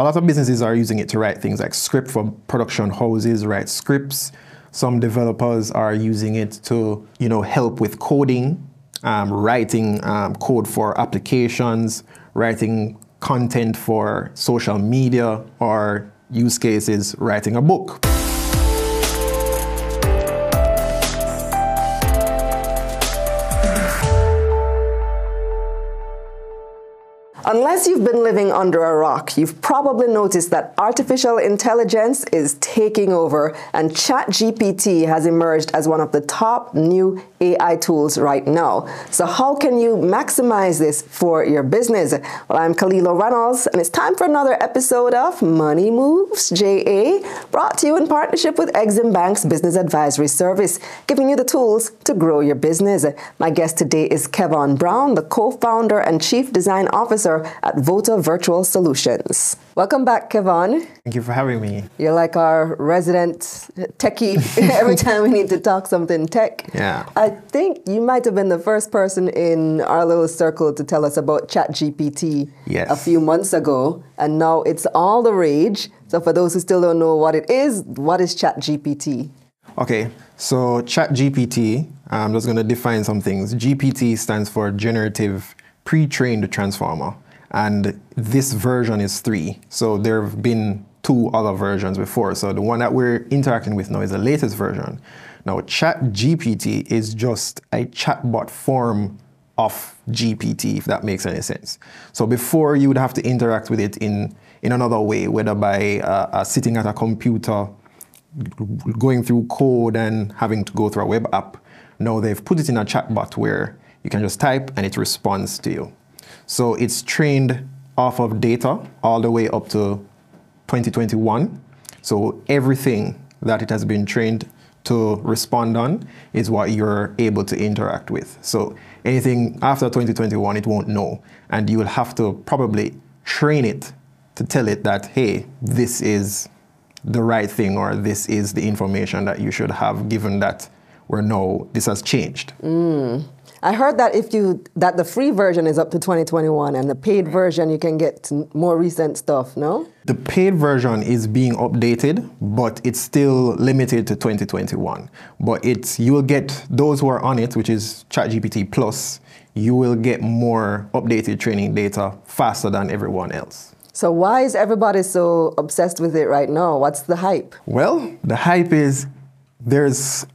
a lot of businesses are using it to write things like script for production houses, write scripts. Some developers are using it to, you know, help with coding, um, writing um, code for applications, writing content for social media, or use cases writing a book. Unless you've been living under a rock, you've probably noticed that artificial intelligence is taking over and ChatGPT has emerged as one of the top new AI tools right now. So how can you maximize this for your business? Well, I'm Kalilah Reynolds and it's time for another episode of Money Moves JA, brought to you in partnership with Exim Bank's Business Advisory Service, giving you the tools to grow your business. My guest today is Kevon Brown, the co-founder and chief design officer Officer at Voto Virtual Solutions. Welcome back, Kevon. Thank you for having me. You're like our resident techie every time we need to talk something tech. Yeah. Uh, I think you might have been the first person in our little circle to tell us about ChatGPT yes. a few months ago, and now it's all the rage. So, for those who still don't know what it is, what is ChatGPT? Okay, so ChatGPT, I'm just going to define some things. GPT stands for Generative pre-trained transformer and this version is three. So there have been two other versions before. So the one that we're interacting with now is the latest version. Now ChatGPT is just a chatbot form of GPT, if that makes any sense. So before you would have to interact with it in, in another way, whether by uh, uh, sitting at a computer, going through code and having to go through a web app. Now they've put it in a chatbot where you can just type and it responds to you. So it's trained off of data all the way up to 2021. So everything that it has been trained to respond on is what you're able to interact with. So anything after 2021, it won't know. And you will have to probably train it to tell it that, hey, this is the right thing or this is the information that you should have given that we're now, this has changed. Mm. I heard that if you that the free version is up to 2021 and the paid version you can get more recent stuff, no? The paid version is being updated, but it's still limited to 2021. But it's you will get those who are on it, which is ChatGPT Plus, you will get more updated training data faster than everyone else. So why is everybody so obsessed with it right now? What's the hype? Well, the hype is there's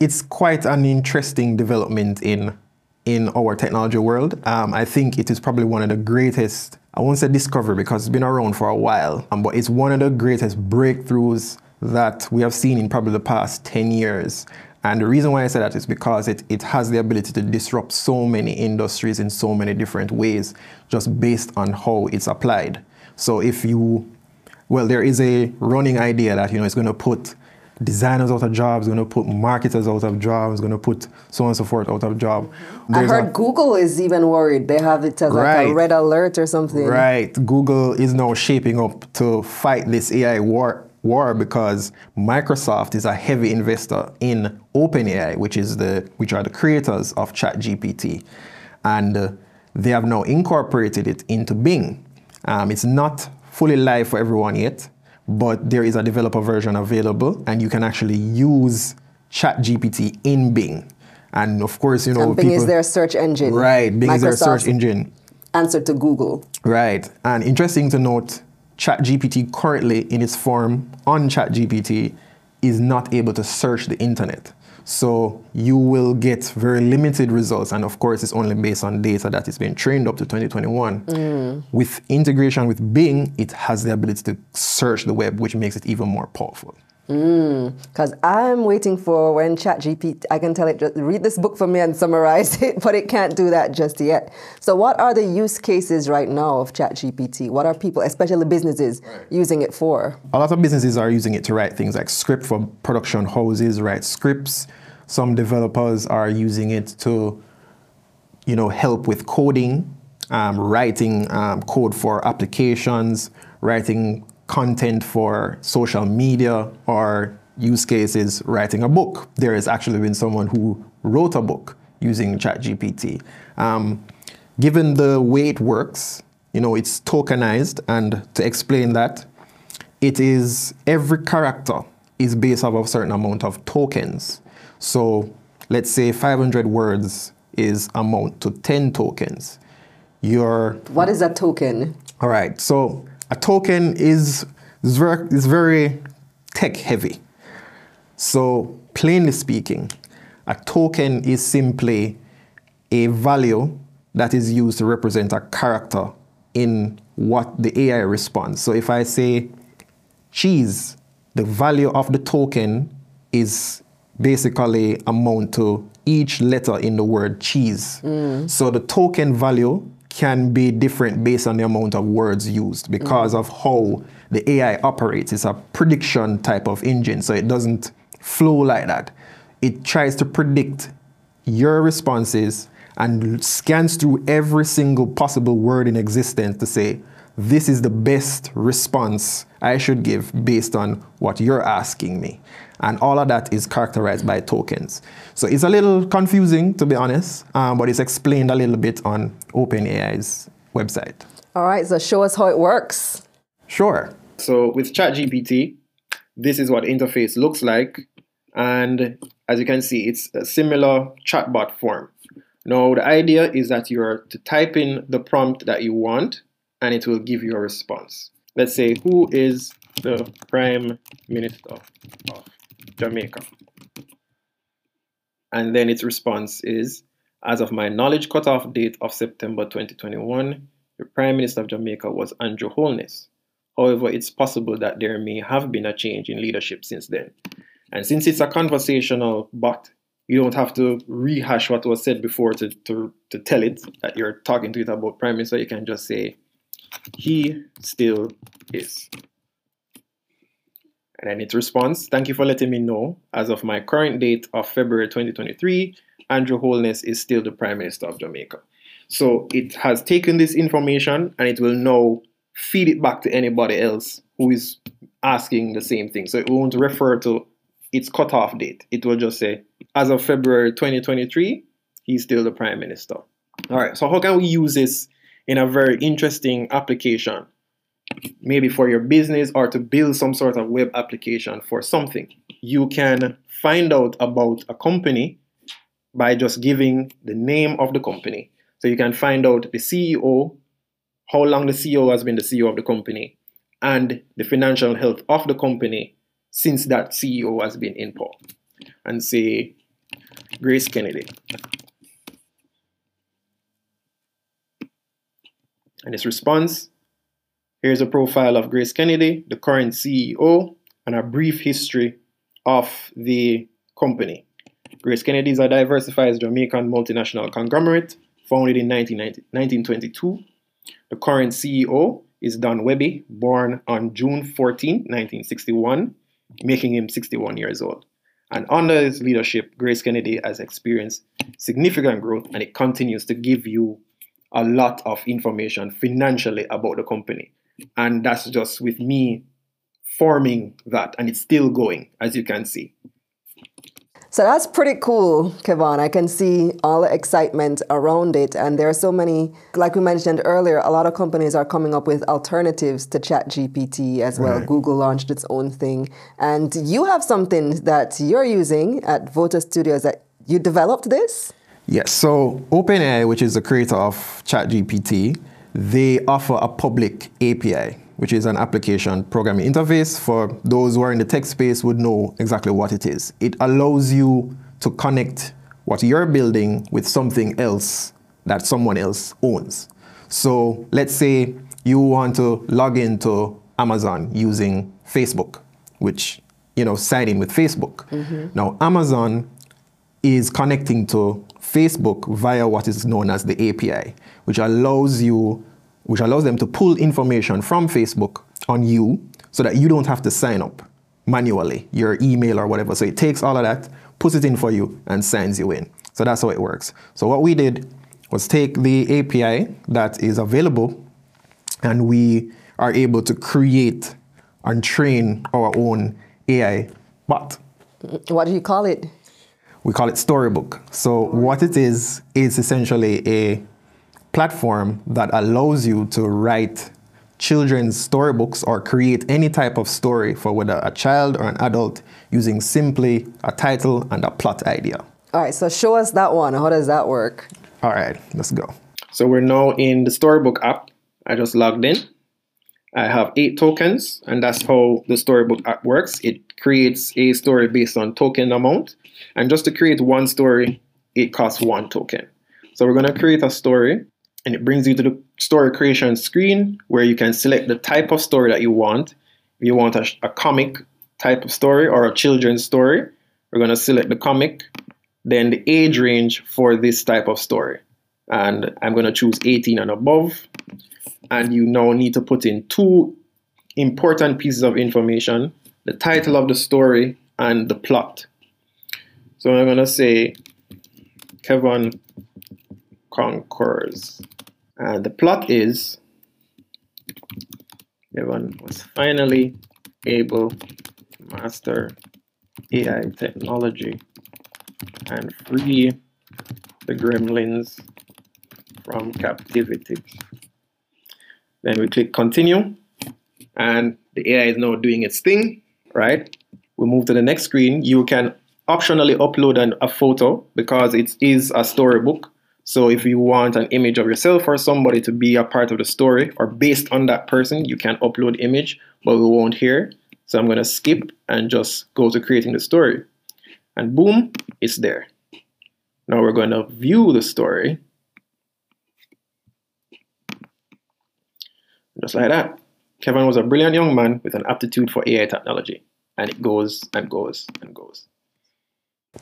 it's quite an interesting development in in our technology world. Um, I think it is probably one of the greatest, I won't say discovery because it's been around for a while, um, but it's one of the greatest breakthroughs that we have seen in probably the past 10 years. And the reason why I say that is because it, it has the ability to disrupt so many industries in so many different ways, just based on how it's applied. So if you, well, there is a running idea that, you know, it's going to put designers out of jobs, going to put marketers out of jobs, going to put so on and so forth out of job. There's I heard a, Google is even worried. They have it as right, like a red alert or something. Right. Google is now shaping up to fight this AI war war because Microsoft is a heavy investor in OpenAI, which is the which are the creators of ChatGPT, and uh, they have now incorporated it into Bing. Um, it's not fully live for everyone yet, but there is a developer version available and you can actually use ChatGPT in Bing. And of course, you know, and Bing people, is their search engine. Right, Bing is their search engine. Answer to Google. Right. And interesting to note, ChatGPT currently in its form on ChatGPT is not able to search the internet. So you will get very limited results. And of course, it's only based on data that is being trained up to 2021. Mm. With integration with Bing, it has the ability to search the web, which makes it even more powerful. Because mm, I'm waiting for when ChatGPT, I can tell it, just read this book for me and summarize it, but it can't do that just yet. So, what are the use cases right now of ChatGPT? What are people, especially businesses, right. using it for? A lot of businesses are using it to write things like script for production houses, write scripts. Some developers are using it to, you know, help with coding, um, writing um, code for applications, writing content for social media or use cases writing a book. There has actually been someone who wrote a book using ChatGPT. Um, given the way it works, you know, it's tokenized. And to explain that, it is every character is based off of a certain amount of tokens. So let's say 500 words is amount to 10 tokens. Your what is a token? All right. So a token is is very, is very tech heavy. So plainly speaking, a token is simply a value that is used to represent a character in what the AI responds. So if I say cheese, the value of the token is basically amount to each letter in the word cheese. Mm. So the token value can be different based on the amount of words used because mm. of how the AI operates. It's a prediction type of engine, so it doesn't flow like that. It tries to predict your responses and scans through every single possible word in existence to say, this is the best response I should give based on what you're asking me. And all of that is characterized by tokens. So it's a little confusing, to be honest, um, but it's explained a little bit on OpenAI's website. All right, so show us how it works. Sure. So with ChatGPT, this is what interface looks like. And as you can see, it's a similar chatbot form. Now, the idea is that you're to type in the prompt that you want and it will give you a response. Let's say, who is the Prime Minister of Jamaica? And then its response is, as of my knowledge cutoff date of September 2021, the Prime Minister of Jamaica was Andrew Holness. However, it's possible that there may have been a change in leadership since then. And since it's a conversational bot, you don't have to rehash what was said before to, to, to tell it that you're talking to it about Prime Minister. You can just say, he still is. And then its response, thank you for letting me know. As of my current date of February 2023, Andrew Holness is still the Prime Minister of Jamaica. So it has taken this information and it will now feed it back to anybody else who is asking the same thing. So it won't refer to its cutoff date. It will just say, as of February 2023, he's still the Prime Minister. All right, so how can we use this in a very interesting application? Maybe for your business or to build some sort of web application for something. You can find out about a company by just giving the name of the company. So you can find out the CEO, how long the CEO has been the CEO of the company, and the financial health of the company since that CEO has been in power. And say Grace Kennedy. And its response here's a profile of Grace Kennedy, the current CEO, and a brief history of the company. Grace Kennedy is a diversified Jamaican multinational conglomerate founded in 1922 the current CEO is Don Wehby, born on June 14, 1961, making him 61 years old. And under his leadership, Grace Kennedy has experienced significant growth and it continues to give you a lot of information financially about the company. And that's just with me forming that, and it's still going, as you can see. So that's pretty cool, Kevon. I can see all the excitement around it. And there are so many, like we mentioned earlier, a lot of companies are coming up with alternatives to ChatGPT as well. Right. Google launched its own thing. And you have something that you're using at Voto Studios that you developed this? Yes. So OpenAI, which is the creator of ChatGPT, they offer a public API which is an application programming interface. For those who are in the tech space would know exactly what it is. It allows you to connect what you're building with something else that someone else owns. So let's say you want to log into Amazon using Facebook, which, you know, sign in with Facebook. Mm-hmm. Now, Amazon is connecting to Facebook via what is known as the API, which allows you which allows them to pull information from Facebook on you so that you don't have to sign up manually, your email or whatever. So it takes all of that, puts it in for you, and signs you in. So that's how it works. So what we did was take the API that is available and we are able to create and train our own AI bot. What do you call it? We call it Storybook. So what it is is essentially a platform that allows you to write children's storybooks or create any type of story for whether a child or an adult using simply a title and a plot idea. All right, so show us that one. How does that work? All right, let's go. So we're now in the Storybook app. I just logged in. I have eight tokens, and that's how the Storybook app works. It creates a story based on token amount. And just to create one story, it costs one token. So we're going to create a story, and it brings you to the story creation screen where you can select the type of story that you want. If you want a, a comic type of story or a children's story, we're going to select the comic, then the age range for this type of story. And I'm going to choose 18 and above and you now need to put in two important pieces of information the title of the story and the plot. So I'm going to say Kevin conquers. And the plot is Kevin was finally able to master AI technology and free the gremlins from captivity. Then we click continue and the AI is now doing its thing, right? We move to the next screen. You can optionally upload an, a photo because it is a storybook. So if you want an image of yourself or somebody to be a part of the story or based on that person, you can upload image, but we won't here. So I'm going to skip and just go to creating the story. And boom, it's there. Now we're going to view the story. Just like that. Kevin was a brilliant young man with an aptitude for AI technology. And it goes and goes and goes.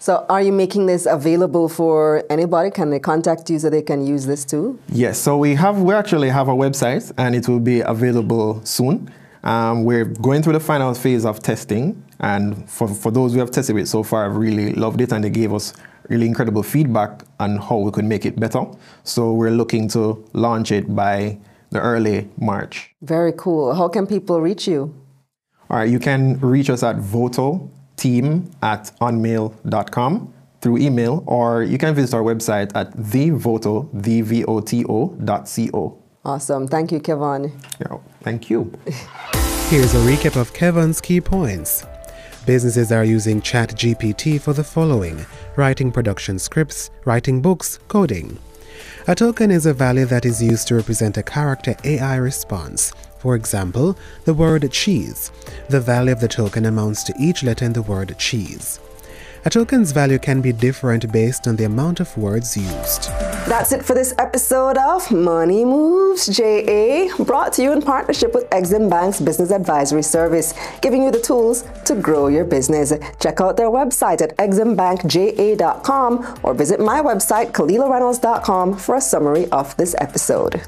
So, are you making this available for anybody? Can they contact you so they can use this too? Yes. So we have we actually have a website, and it will be available soon. Um, we're going through the final phase of testing, and for, for those who have tested it so far, I've really loved it, and they gave us really incredible feedback on how we could make it better. So we're looking to launch it by the early March. Very cool. How can people reach you? All right, you can reach us at voto team at onmail.com through email, or you can visit our website at thevoto, the-V-O-T-O dot C-O. Awesome. Thank you, Kevin. Yeah, thank you. Here's a recap of Kevin's key points. Businesses are using ChatGPT for the following writing production scripts, writing books, coding. A token is a value that is used to represent a character AI response. For example, the word cheese. The value of the token amounts to each letter in the word cheese. A token's value can be different based on the amount of words used. That's it for this episode of Money Moves JA, brought to you in partnership with Exim Bank's Business Advisory Service, giving you the tools to grow your business. Check out their website at eximbankja.com or visit my website, KalilahReynolds.com, for a summary of this episode.